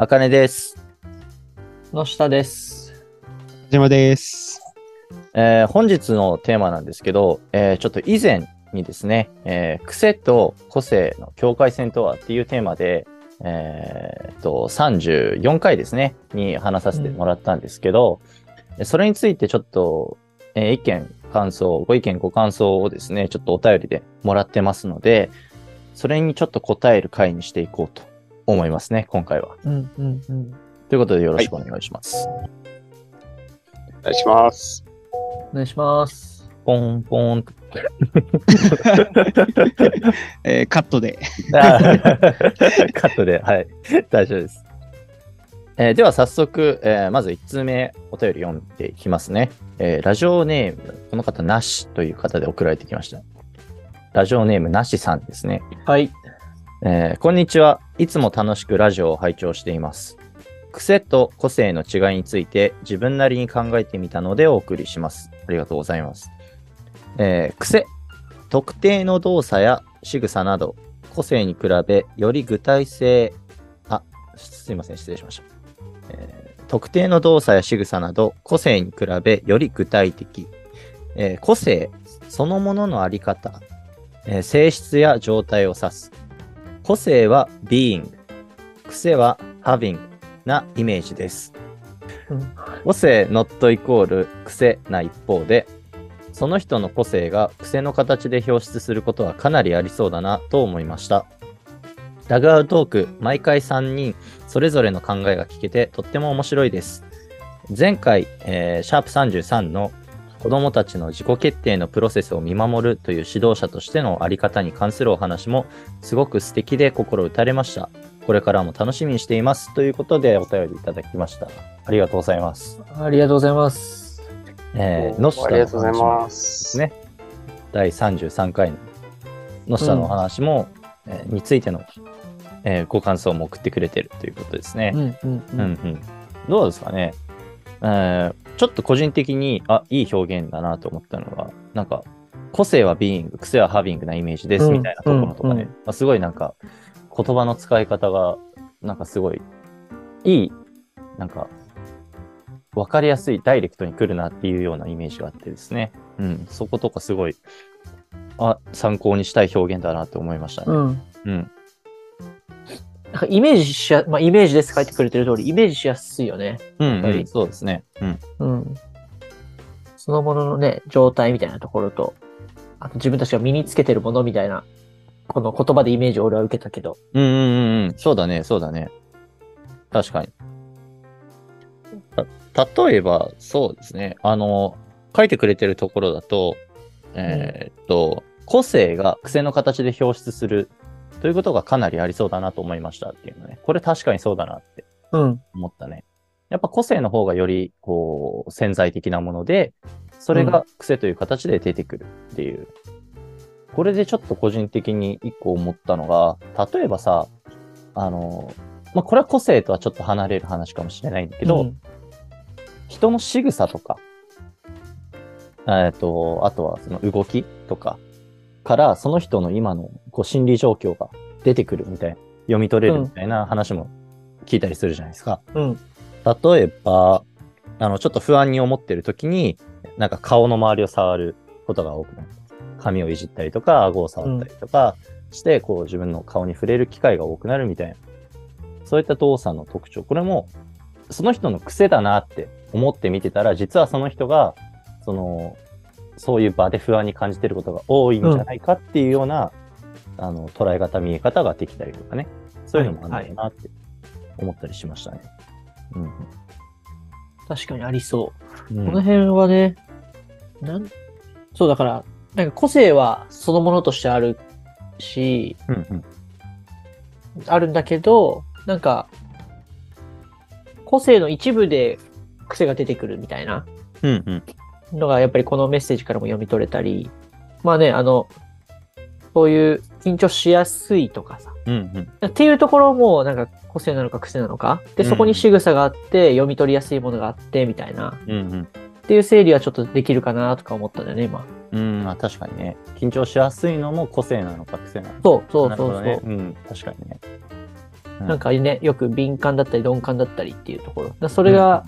あかねです。の下です。じまです。えー本日のテーマなんですけど、えーちょっと以前にですね、えー癖と個性の境界線とはっていうテーマで、えーっと、34回ですね、に話させてもらったんですけど、それについてちょっと、えー意見、感想、ご意見、ご感想をですね、ちょっとお便りでもらってますので、それにちょっと答える回にしていこうと思いますね、今回は。うんうんうん。ということでよろしくお願いします。お願いします。お願いします。ポンポンと。えーカットで。カットで、はい。大丈夫です。えーでは早速、えーまず1通目お便り読んでいきますね。えーラジオネーム、この方、なしという方で送られてきました。ラジオネーム、なしさんですね。はい。えーこんにちは。いつも楽しくラジオを拝聴しています。癖と個性の違いについて自分なりに考えてみたのでお送りします。ありがとうございます。えー癖。特定の動作や仕草など、個性に比べより具体性、あ、すいません、失礼しました。えー特定の動作や仕草など、個性に比べより具体的。えー個性そのもののあり方、えー性質や状態を指す。個性は being、癖は having なイメージです。個性 not イコール癖な一方で、その人の個性が癖の形で表出することはかなりありそうだなと思いました。ダグアウトーク、毎回3人それぞれの考えが聞けてとっても面白いです。前回、えーシャープ33の子供たちの自己決定のプロセスを見守るという指導者としてのあり方に関するお話もすごく素敵で心打たれました。これからも楽しみにしています。ということでお便りいただきました。ありがとうございます。ありがとうございます。えー、のしたありがとうございの話もます。ね。第33回のの下のお話も、えーについての、えーご感想も送ってくれてるということですね。うんうんう。うんんうん。どうですかね、えーちょっと個人的に、あ、いい表現だなと思ったのが、なんか、個性はビーイング、癖はハビングなイメージですうんみたいなところとかね、うんうんまあ、すごいなんか、言葉の使い方が、なんかすごい、いい、なんか、わかりやすい、ダイレクトに来るなっていうようなイメージがあってですね。うん、そことかすごい、あ、参考にしたい表現だなと思いましたね。うん。うん。なんかイメージしや、まあ、イメージです書いてくれてる通り、イメージしやすいよね。うん、はいうん、そうですね。うん。うん。そのもののね、状態みたいなところと、あと自分たちが身につけてるものみたいな、この言葉でイメージを俺は受けたけど。うんうんうんうん。そうだね、そうだね。確かに。た、例えば、そうですね。あの、書いてくれてるところだと、えーっと、個性が癖の形で表出するということがかなりありそうだなと思いましたっていうのね。これ確かにそうだなってうん。思ったね。やっぱ個性の方がより、こう、潜在的なもので、それが癖という形で出てくるっていう。これでちょっと個人的に一個思ったのが、例えばさ、あの、まあ、これは個性とはちょっと離れる話かもしれないんだけど、うん人の仕草とか、えっと、あとはその動きとかから、その人の今のこう心理状況が出てくるみたいな、読み取れるみたいな話も聞いたりするじゃないですか。うん。例えば、あの、ちょっと不安に思ってる時に、なんか顔の周りを触ることが多くなる。髪をいじったりとか、顎を触ったりとかして、こう自分の顔に触れる機会が多くなるみたいな。そういった動作の特徴。これも、その人の癖だなって思って見てたら、実はその人が、その、そういう場で不安に感じてることが多いんじゃないかっていうような、あの、捉え方、見え方ができたりとかね。そういうのもあるんだなって思ったりしましたね。うん確かにありそう。うん。この辺はね、なん、そうだから、なんか個性はそのものとしてあるし、うんうんあるんだけど、なんか、個性の一部で癖が出てくるみたいなうんうん。のが、やっぱりこのメッセージからも読み取れたり、まあね、あの、そういう緊張しやすいとかさ、うんうん。っていうところも、なんか個性なのか癖なのか、で、そこに仕草があって、読み取りやすいものがあって、みたいな、うんうん。っていう整理はちょっとできるかなとか思ったんだよね、今。うん、まあ確かにね。緊張しやすいのも個性なのか癖なのか。そうそうそうそう。ね。うん、確かにね。うんなんかね、よく敏感だったり鈍感だったりっていうところ。それが、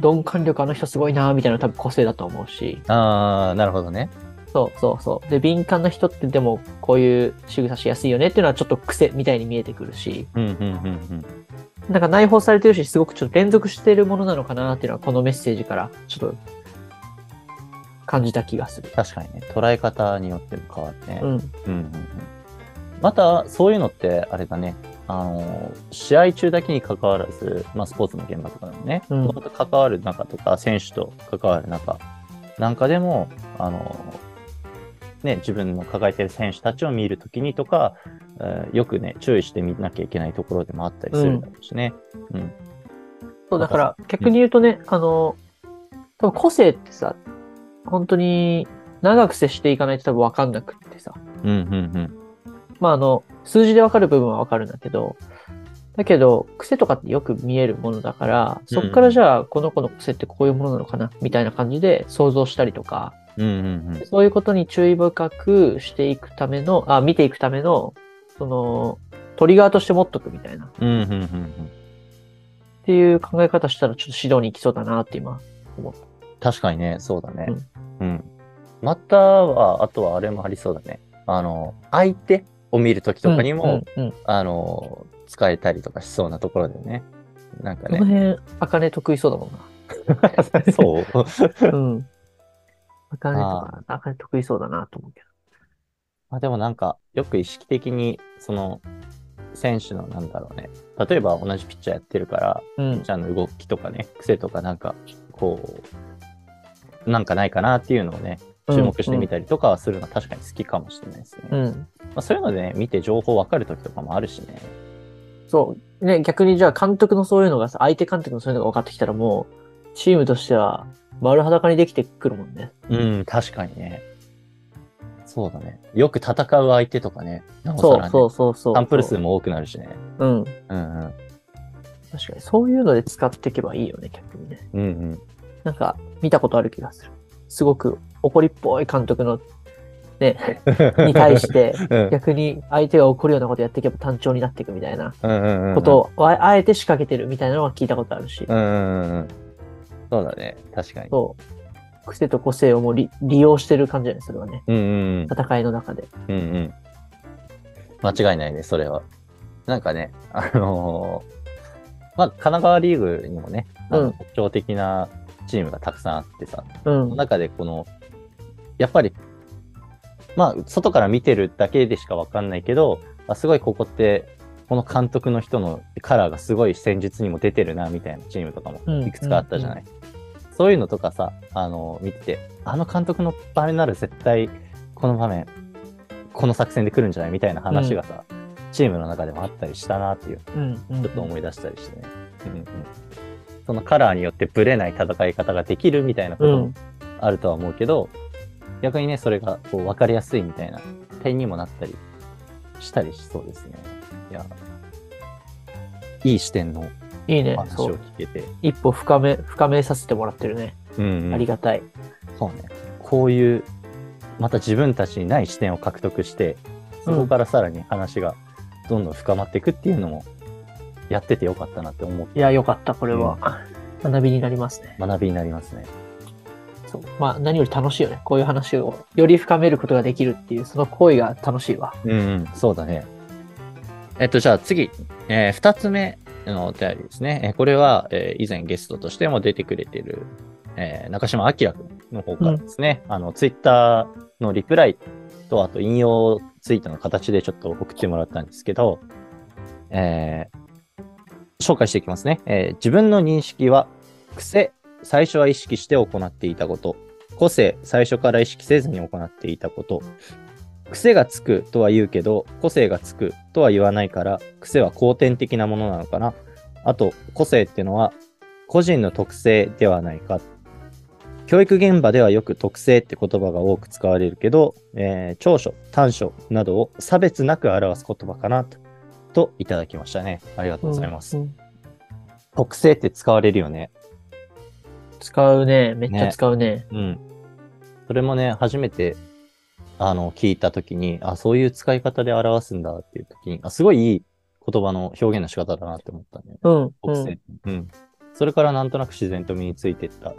鈍感力あの人すごいなみたいなの多分個性だと思うし。ああ、なるほどね。そうそうそう。で、敏感な人ってでもこういう仕草しやすいよねっていうのはちょっと癖みたいに見えてくるし。うんうんうんなんか内包されてるし、すごくちょっと連続してるものなのかなっていうのはこのメッセージからちょっと感じた気がする。確かにね、捉え方によっても変わってね。うん。うんうんうんまた、そういうのって、あれだね、あの、試合中だけに関わらず、まあ、スポーツの現場とかでもね、うん関わる中とか、選手と関わる中なんかでも、あの、ね、自分の抱えてる選手たちを見るときにとか、えーよくね、注意して見なきゃいけないところでもあったりするんだろうしね。うん。そう、だから逆に言うとね、あの、多分個性ってさ、本当に長く接していかないと多分わかんなくってさ。うん、うん、うん。まああの、数字でわかる部分はわかるんだけど、だけど、癖とかってよく見えるものだから、そっからじゃあ、この子の癖ってこういうものなのかな、みたいな感じで想像したりとか、うん、うん、うん。そういうことに注意深くしていくための、あ、見ていくための、その、トリガーとして持っとくみたいな、っうん、うん、うん。ていう考え方したらちょっと指導に行きそうだなって今、思った。確かにね、そうだね。うん。または、あとはあれもありそうだね。あの、相手を見るときとかにも、うん、うん。あの、使えたりとかしそうなところでね。なんかこのね。辺、あかね得意そうだもんな。そう。うん。あかねとか、あかね得意そうだなと思うけまあでもなんか、よく意識的に、その、選手のなんだろうね。例えば同じピッチャーやってるから、ど。うんピッ。チャーの動きとかね、癖とかなんか、こう、なんかないかなっていうのをね、注目してみたりとかはするのは確かに好きかもしれないですね。うん。まあ、そういうのでね、見て情報分かるときとかもあるしね。そう。ね、逆にじゃあ監督のそういうのがさ、相手監督のそういうのが分かってきたらもう、チームとしては丸裸にできてくるもんね。うん、確かにね。そうだね。よく戦う相手とかね。なおさらねそうそうそうそう。サンプル数も多くなるしね。うん。うんうん。確かに。そういうので使っていけばいいよね、逆にね。うんうん。なんか、見たことある気がする。すごく怒りっぽい監督の、ね、に対して、うん逆に相手が怒るようなことやっていけば単調になっていくみたいな。ことを、ああえて仕掛けてるみたいなのは聞いたことあるし。うんうんうんうん。そうだね。確かに。そう。癖と個性をもう利利用してる感じじゃないそれはね。うんうん戦いの中で。うん。うんうん。間違いないね、それは。なんかね、あのーまあ、神奈川リーグにもね、特徴的なチームがたくさんあってさ、うんその。中でこの、やっぱり、まあ、外から見てるだけでしかわかんないけど、あすごいここって、この監督の人のカラーがすごい戦術にも出てるな、みたいなチームとかもうんいくつかあったじゃない。そういうのとかさ、あの、見てて、あの監督の場面なら絶対、この場面、この作戦で来るんじゃない？みたいな話がさ、チームの中でもあったりしたなっていう、うん。うん。ちょっと思い出したりしてね。うんうんそのカラーによってブレない戦い方ができるみたいなこともうん。あるとは思うけど、逆にね、それがこう分かりやすいみたいな点にもなったりしたりしそうですね。いや、いい視点のいいね。話を。聞けて、一歩深め、深めさせてもらってるね。うんうんありがたい。そうね。こういう、また自分たちにない視点を獲得して、そこからさらに話がどんどん深まっていくっていうのも、やっててよかったなって思う。いや、よかった、これは。学びになりますね。学びになりますね。そう。まあ、何より楽しいよね。こういう話をより深めることができるっていう、その行為が楽しいわ。うん、うん、そうだね。えっと、じゃあ次、えー二つ目のお便りですね。えーこれは、えー以前ゲストとしても出てくれてる、えー中島明君の方からですね、あの、ツイッターのリプライと、あと引用ツイートの形でちょっと送ってもらったんですけど、えー紹介していきますね。えー自分の認識は、癖、最初は意識して行っていたこと、個性、最初から意識せずに行っていたこと、癖がつくとは言うけど、個性がつくとは言わないから、癖は後天的なものなのかな。あと、個性っていうのは、個人の特性ではないか。教育現場ではよく特性って言葉が多く使われるけど、えー長所、短所などを差別なく表す言葉かなと、といただきましたね。ありがとうございます。うん特性って使われるよね。使うね。めっちゃ使うね。うん。それもね、初めて、あの、聞いたときに、あ、そういう使い方で表すんだっていうときに、あ、すごいいい言葉の表現の仕方だなって思ったね。うん。う特性、ん。うん。それからなんとなく自然と身についてった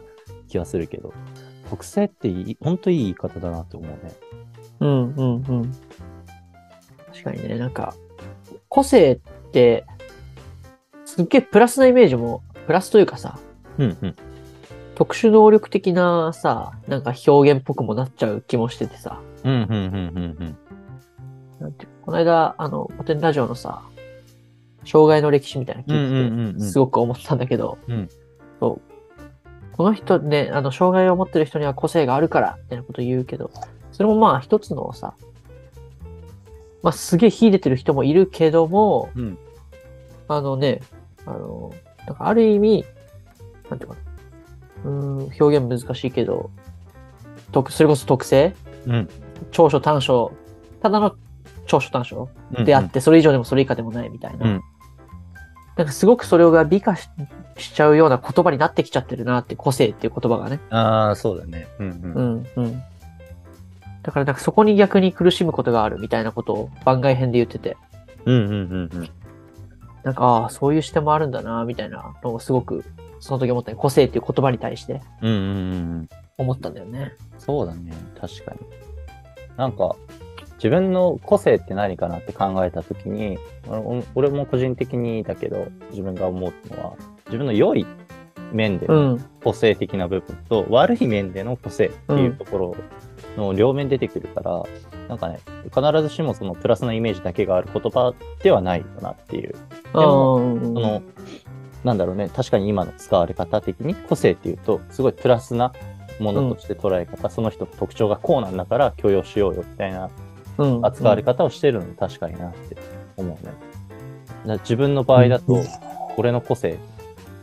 気がするけど、特性っていい、ほんといい言い方だなって思うね。うん。うん。うん。確かにね、なんか、個性って、すっげえプラスなイメージも、プラスというかさ、うんうん。特殊能力的なさ、なんか表現っぽくもなっちゃう気もしててさ、うんうんうんうんなんこの間、あの、古典ラジオのさ、障害の歴史みたいな聞いてて。すごく思ったんだけど、うん。そう。この人ね、あの、障害を持ってる人には個性があるから、みたいなこと言うけど、それもまあ一つのさ、まあすげえ秀でてる人もいるけども、うん。あのね、あの、なんかある意味、なんていうかな、うーん、表現難しいけど、特それこそ特性？うん。長所短所、ただの長所短所うん。であって、それ以上でもそれ以下でもないみたいな。うんなんかすごくそれが美化ししちゃうような言葉になってきちゃってるなって、個性っていう言葉がね。ああ、そうだね。うんう。うんん、うん。だからなんかそこに逆に苦しむことがあるみたいなことを番外編で言ってて、うんうんうんうん。なんか、ああ、そういう視点もあるんだな、みたいなのをすごく、その時思ったね。個性っていう言葉に対してうんうんうんうん。思ったんだよね。そうだね。確かに。なんか、自分の個性って何かなって考えたときに、俺俺も個人的にだけど、自分が思うのは、自分の良い面でうのん。個性的な部分と、悪い面での個性っていうところの両面出てくるから、なんかね、必ずしもそのプラスのイメージだけがある言葉ではないよなっていう。ああ、うんその、なんだろうね、確かに今の使われ方的に個性っていうと、すごいプラスなものとして捉え方、その人の特徴がこうなんだから許容しようよみたいなうん、扱われ方をしてるのも確かになって思うね。だ自分の場合だとうん、俺の個性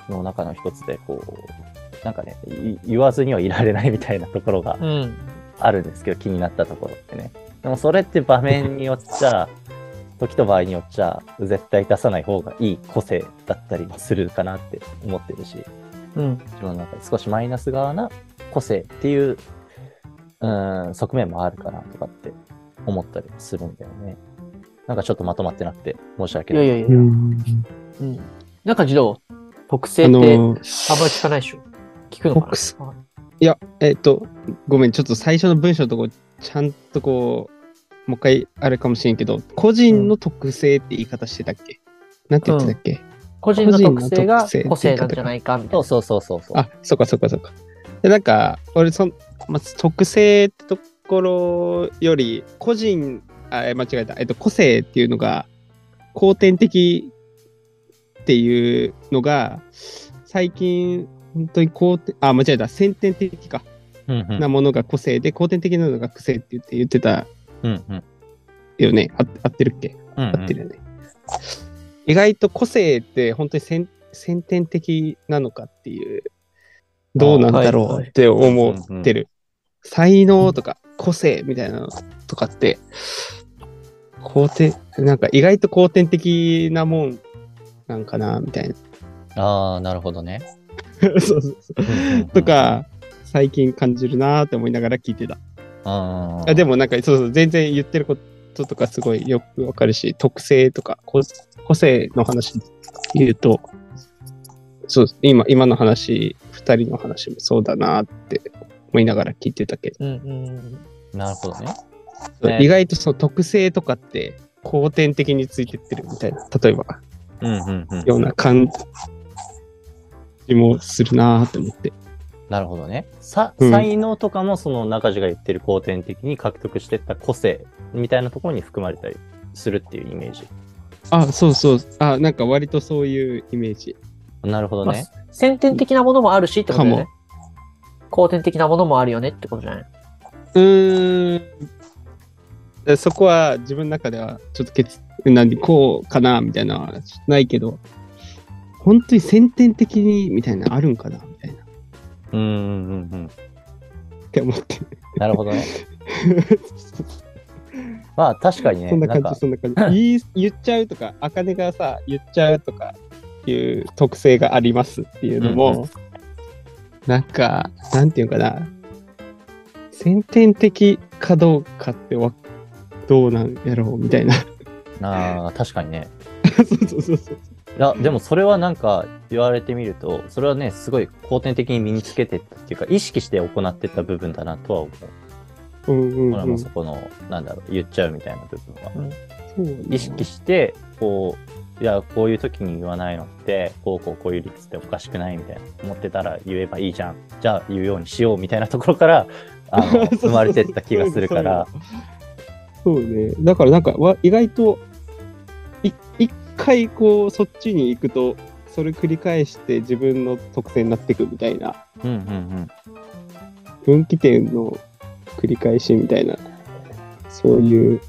の中の一つで、こう、なんかね、い言わずにはいられないみたいなところがうん。あるんですけど、気になったところってね。でもそれって場面によっちゃ、時と場合によっちゃ、絶対出さない方がいい個性だったりもするかなって思ってるし、うん。自分の中で少しマイナス側な個性っていう、うん、側面もあるかなとかって思ったりするんだよね。なんかちょっとまとまってなくて申し訳ない。いやいやいや、うん。うん。なんか自動、特性あのってあんまりー、聞かないでしょ？聞くのかな？いや、えっと、ごめん、ちょっと最初の文章のとこ、ちゃんとこう、もう一回あれかもしれんけど、個人の特性って言い方してたっけ、なんて言ってたっけ、個人の特性が個性個性なんじゃないかみたいな。そうそうそうそうそう。あ、そっかそっかそっか。で、なんか、俺、そん、まず特性ってところより、個人、あ、え間違えた。えっと、個性っていうのが、後天的っていうのが、最近、本当に後天、あ、間違えた。先天的か。なものが個性で、後天的なのが癖って言って言ってたうんうんよね。あ合ってるっけ？うん合ってるよね。意外と個性って本当に先先天的なのかっていう、どうなんだろうって思ってる。才能とか個性みたいなのとかって、後天、なんか意外と後天的なもんなんかな、みたいな。ああ、なるほどね。そうそうそう。うんうんうんと、か、最近感じるなーって思いながら聞いてた。ああでもなんかそうそう、全然言ってることとかすごいよくわかるし、特性とか個個性の話言うと、そう今今の話、二人の話もそうだなって思いながら聞いてたけど、うんうんなるほどね。ね意外とその特性とかって後天的についてってるみたいな、例えば、うんうんうん。ような感じもするなって思って。なるほどね。さ、うん才能とかもその中地が言ってる後天的に獲得してった個性みたいなところに含まれたりするっていうイメージ。あ、そうそう。あ、なんか割とそういうイメージ。なるほうん。まあどね。先天的なものもあるしってことだよかね。後天的なものもあるよねってことじゃない？うーん。でそこは自分の中ではちょっと決、なんでこうかなみたいなのはないけど、本当に先天的にみたいなのあるんかな？うんうんうんうん。て思って。なるほどね。まあ確かにね、そんな感なんかじ、そんな感じ。言い言っちゃうとか、あかねがさ、言っちゃうとかいう特性がありますっていうのも、うんうなんか、なんていうかな、先天的かどうかってわどうなんやろうみたいな。ああ、確かにね。そうそうそうそう。いや、でもそれはなんか言われてみると、それはね、すごい後天的に身につけてったっていうか、意識して行ってった部分だなとは思う。うんうん、俺うん。もそこの、なんだろう、言っちゃうみたいな部分は。そうね意識して、こう、いや、こういう時に言わないのって、こうこうこういう率っておかしくないみたいな。思ってたら言えばいいじゃん。じゃあ言うようにしようみたいなところから、あの、生まれてった気がするから。そうね。だからなんか、わ意外と、い一回こう、そっちに行くと、それ繰り返して自分の特性になっていくみたいな、うんうん分岐点の繰り返しみたいな、そういう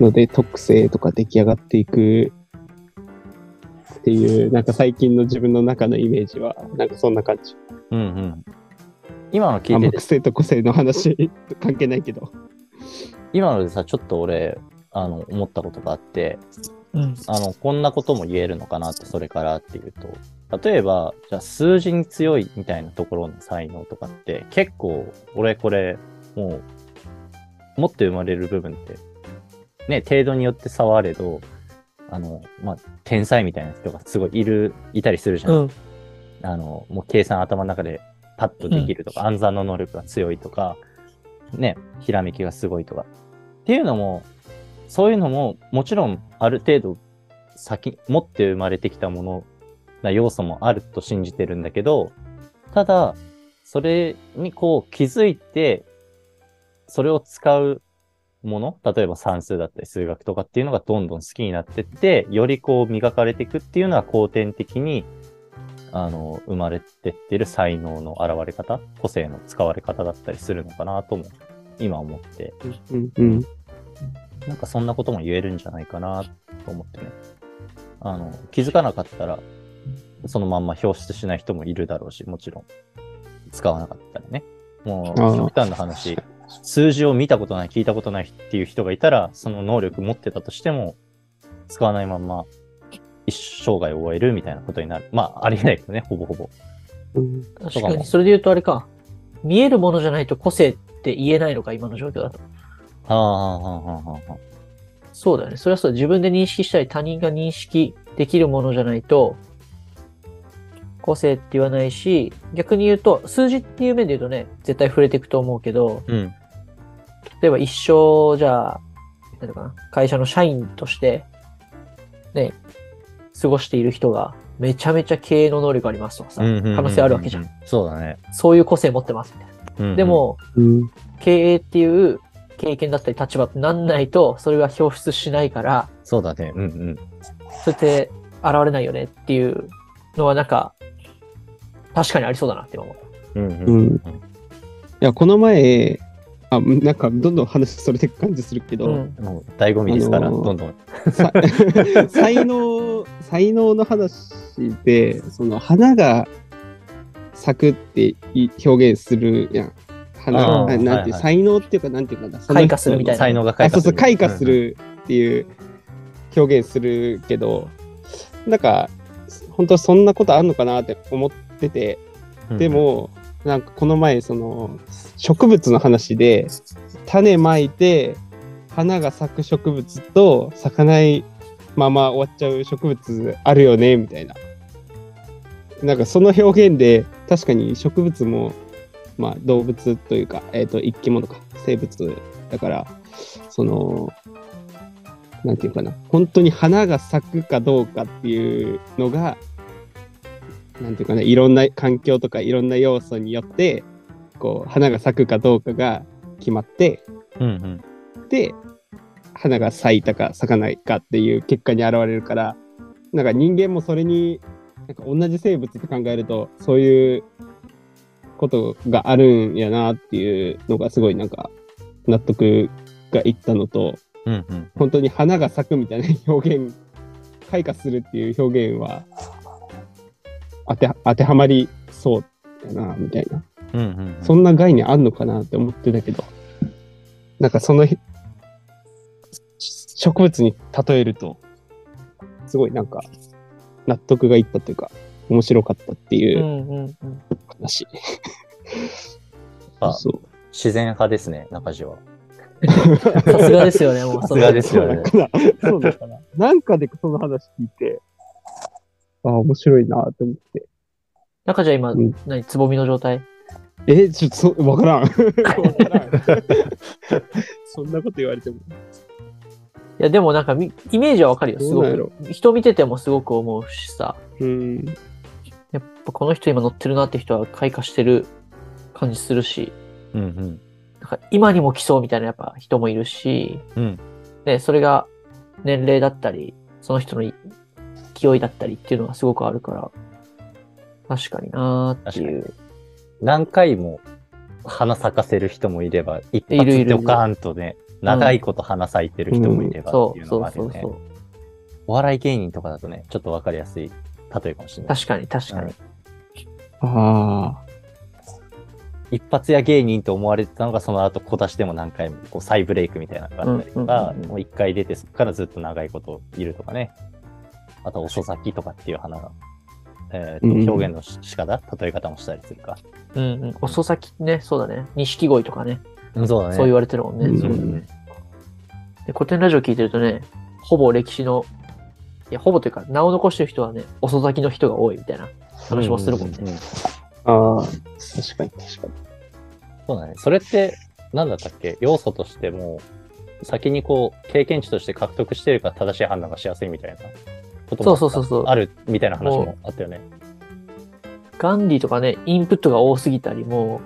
ので特性とか出来上がっていくっていう、なんか最近の自分の中のイメージは、なんかそんな感じ。うん。うんうん。今の聞いてて、癖と個性の話関係ないけど。今のでさ、ちょっと俺、あの、思ったことがあって、うん。あの、こんなことも言えるのかなって、それからっていうと、例えば、じゃあ数字に強いみたいなところの才能とかって、結構、俺これ、もう、持って生まれる部分って、ね、程度によって差はあれど、あの、まあ、天才みたいな人がすごいいる、いたりするじゃん。うん。あの、もう計算頭の中でパッとできるとか、暗算の能力が強いとか、ね、ひらめきがすごいとか。っていうのも、そういうのも、もちろんある程度先、持って生まれてきたものな要素もあると信じてるんだけど、ただ、それにこう気づいて、それを使うもの、例えば算数だったり数学とかっていうのがどんどん好きになってって、よりこう磨かれていくっていうのは後天的に、あの、生まれてってる才能の現れ方、個性の使われ方だったりするのかなとも、今思って、うんうん。なんかそんなことも言えるんじゃないかなと思ってね。あの、気づかなかったら、そのまんま表出しない人もいるだろうし、もちろん。使わなかったりね。もう、極端な話、数字を見たことない、聞いたことないっていう人がいたら、その能力持ってたとしても、使わないまんま、一生涯を終えるみたいなことになる。まあ、ありえないけどね、ほぼほぼ。うん確かに、それで言うとあれか。見えるものじゃないと個性って言えないのか、今の状況だと。はあ、はあ、はあ、はあ。そうだよね。それはそうだ。自分で認識したり、他人が認識できるものじゃないと、個性って言わないし、逆に言うと、数字っていう面で言うとね、絶対触れていくと思うけど、うん。例えば一生、じゃあ、なんていうのかな、会社の社員として、ね、過ごしている人が、めちゃめちゃ経営の能力ありますとかさ、可能性あるわけじゃん。。そうだね。そういう個性持ってますみたいな。うんうんで、も、うん経営っていう経験だったり立場ってなんないと、それが表出しないから、そうだね。うんうん。そうやって現れないよねっていうのはなんか、確かにありそうだなって今思った。うんううんん。いや、この前、あ、なんかどんどん話それていく感じするけど、うん。もう、醍醐味ですから、あのーどんどん。さ 才能、才能の話で、その花が咲くってい表現するやん。花あが、ーあなんていう、はいはい才能っていうか、なんていうかな。開花するみたいな才能があ、開花する。そうそう、開花するっていう表現するけど、なんか、本当そんなことあんのかなって思ってて、うん。でも、なんかこの前、その、植物の話で、種まいて、花が咲く植物と咲かないまま終わっちゃう植物あるよね、みたいな。なんかその表現で、確かに植物も、まあ動物というか、えっ、と、生き物か、生物だから、その、なんていうかな、本当に花が咲くかどうかっていうのが、なんていうかね、いろんな環境とかいろんな要素によって、こう、花が咲くかどうかが決まって、うんうん。で、花が咲いたか咲かないかっていう結果に現れるから、なんか人間もそれに、なんか同じ生物って考えると、そういうことがあるんやなっていうのがすごいなんか納得がいったのと、うんうん。本当に花が咲くみたいな表現、開花するっていう表現は、当て当てはまりそうだな、みたいな。うんうん。そんな概念あんのかなって思ってたけど、なんかそのひ植物に例えると、すごいなんか納得がいったというか、面白かったってういうんうんうん。話。あそう。自然派ですね、中地は。さすがですよね、もう。さすがですよねそうだから。なんかでその話聞いて、ああ、面白いなって思って。なんかじゃあ今、うん何、つぼみの状態？え、ちょっとそ、わからん。わからん。そんなこと言われても。いや、でもなんかみ、イメージはわかるよ、すごく。人見ててもすごく思うしさ。うん。やっぱこの人今乗ってるなって人は開花してる感じするし、うんうん。なんか今にも来そうみたいなやっぱ人もいるし、うん。で、それが年齢だったり、その人の勢いだったりっていうのがすごくあるから、確かになーっていう。何回も花咲かせる人もいれば、一発ドカーンとね、長いこと花咲いてる人もいればっていうのがあるよねそうそ。う。お笑い芸人とかだとね、ちょっとわかりやすい例えかもしれない。確かに確かに。ああ。一発屋芸人と思われてたのが、その後小出しでも何回もこう再ブレイクみたいなのがあったりとかうんうんうんうん、もう一回出てそこからずっと長いこといるとかね。あと、遅咲きとかっていう花が、えー表現の仕方、例え方もしたりするか。うんうん。遅咲きね、そうだね。錦鯉とかね。うんそうだね。そう言われてるもんね。うんそう。で、古典ラジオ聞いてるとね、ほぼ歴史の、いや、ほぼというか、名を残してる人はね、遅咲きの人が多いみたいな話もするもんね。うううああ。確かに確かに。そうだね。それって、なんだったっけ？要素としても、先にこう、経験値として獲得してるから正しい判断がしやすいみたいなこともそうそうそうそうあるみたいな話もあったよね。ガンディとかね、インプットが多すぎたりも、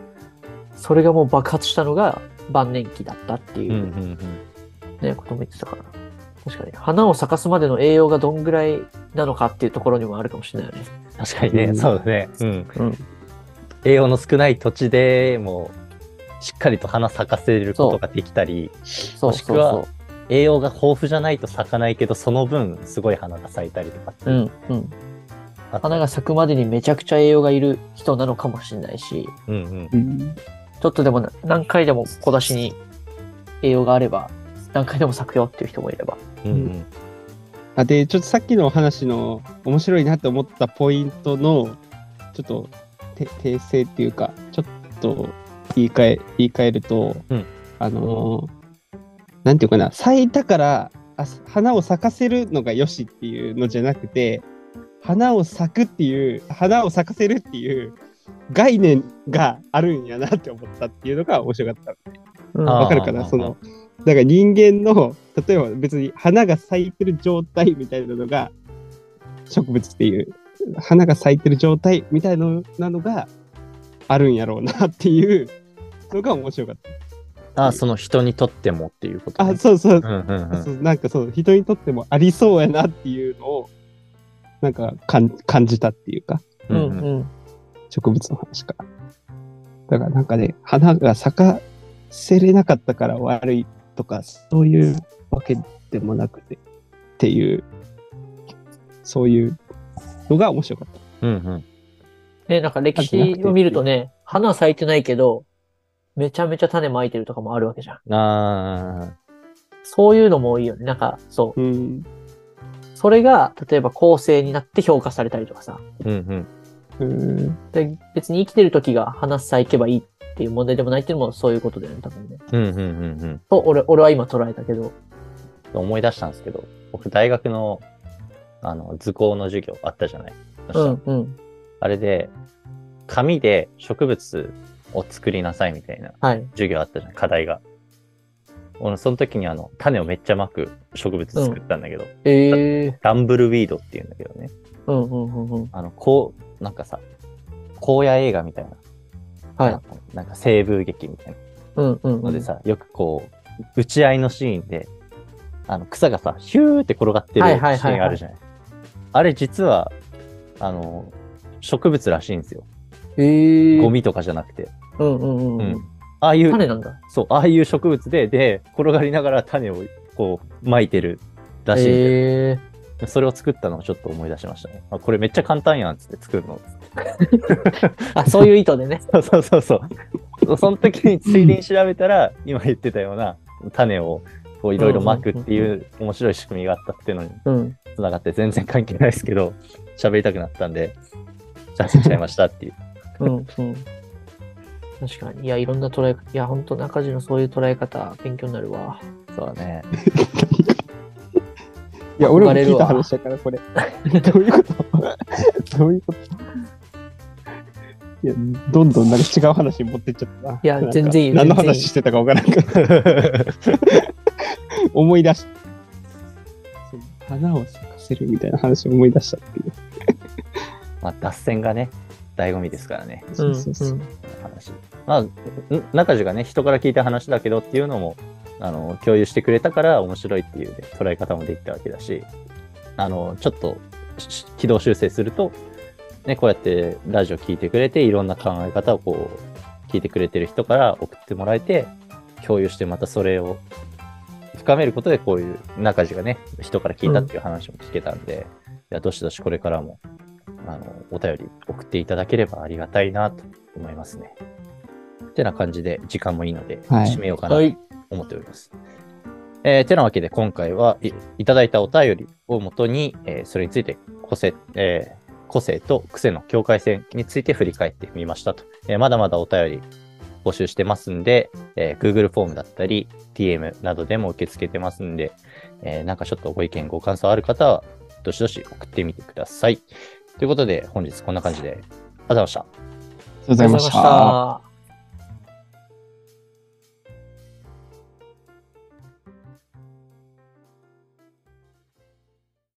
それがもう爆発したのが晩年期だったっていうう、んうんねことも言ってたから。確かに、花を咲かすまでの栄養がどんぐらいなのかっていうところにもあるかもしれないよね。うん。確かにね、うんそうだね。うん。うん。栄養の少ない土地でも、しっかりと花咲かせることができたり、そうもしくはそうそ栄養が豊富じゃないと咲かないけど、その分、すごい花が咲いたりとかってう。んうん。花が咲くまでにめちゃくちゃ栄養がいる人なのかもしれないし、うんうん。うん。ちょっとでもな何回でも小出しに栄養があれば、何回でも咲くよっていう人もいれば。うんうん。あ、で、ちょっとさっきの話の面白いなって思ったポイントの、ちょっと、て訂正っていうか、ちょっと言い換え、言い換えると、うんあのーなんていうかな、咲いたからあ、花を咲かせるのがよしっていうのじゃなくて、花を咲くっていう、花を咲かせるっていう概念があるんやなって思ったっていうのが面白かった。うんかるかな？その、だから人間の、例えば別に花が咲いてる状態みたいなのが、植物っていう、花が咲いてる状態みたいなのがあるんやろうなっていうのが面白かった。あ、その人にとってもっていうこと、ね。あ、そうそうう。んうんうん。そうなんかそう、人にとってもありそうやなっていうのを、なんか感感じたっていうか、うんうんうんうん。植物の話から。だからなんかね、花が咲かせれなかったから悪いとか、そういうわけでもなくて、っていう、そういうのが面白かった。うんうん。ね、なんか歴史を見るとね、花咲いてないけど、めちゃめちゃ種まいてるとかもあるわけじゃん。あそういうのもいいよね。なんか、そう。うん。それが、例えば後世になって評価されたりとかさ。ーうんうん。うん。で別に生きてる時が花咲けばいいっていう問題でもないっていうのもそういうことだよね、多分ね。うんうんうんうん。と、俺、俺は今捉えたけど。思い出したんですけど、僕大学のあの図工の授業あったじゃない。うん、うん。あれで、紙で植物を作りなさいみたいなはい。授業あったじゃない、課題が。俺、その時にあの、種をめっちゃまく植物作ったんだけど、ええダンブルウィードっていうんだけどね。うん、うん、うん、うん。あの、こう、なんかさ、荒野映画みたいな。はいなん。か西部劇みたいうん、うん、うん。なのでさ、よくこう、打ち合いのシーンで、あの、草がさ、ヒューって転がってるシはいはいはいはいーンあるじゃない。あれ実は、あの、植物らしいんですよ。ええゴミとかじゃなくて。うん、うん、うん。ううんん。ああいう、種なんだ。そう、ああいう植物で、で、転がりながら種をこう、撒いてるらしいんで、ええそれを作ったのをちょっと思い出しましたね。あこれめっちゃ簡単やんっつって作るの。あ、そういう意図でね。そうそうそうそう。その時についでに調べたら、今言ってたような種をこういろいろ撒くっていう面白い仕組みがあったっていうのにうん。つながって全然関係ないですけど、喋りたくなったんで、喋っちゃいましたっていう。うん、うん。確かに。いや、いろんな捉え方。いや、本当中地のそういう捉え方、勉強になるわ。そうだね。いや、俺も聞いた話だから、これ。どういうこと？どういうこと？いや、どんどんなんか違う話に持ってっちゃったな。いやなんか全然いい何の全然いい話してたかわからんから。思い出した。そう花を咲かせるみたいな話を思い出したっていう。まあ、脱線がね、醍醐味ですからね。そうそうそう。話。まあ、ん中地がね、人から聞いた話だけどっていうのも、あの、共有してくれたから面白いっていう、ね、捉え方もできたわけだし、あの、ちょっとし軌道修正すると、ね、こうやってラジオ聞いてくれて、いろんな考え方をこう、聞いてくれてる人から送ってもらえて、共有してまたそれを深めることで、こういう中地がね、人から聞いたっていう話も聞けたんで、いや、どしどしこれからも、あの、お便り送っていただければありがたいなと思いますね。ってな感じで、時間もいいので、はい締めようかなとはい。思っております。えーてなわけで、今回はい、いただいたお便りをもとに、えーそれについて個性、えー個性と癖の境界線について振り返ってみましたと。えーまだまだお便り募集してますんで、えー Google フォームだったり、TM などでも受け付けてますんで、えーなんかちょっとご意見、ご感想ある方は、どしどし送ってみてください。ということで、本日こんな感じで、ありがとうございました。ありがとうございました。た。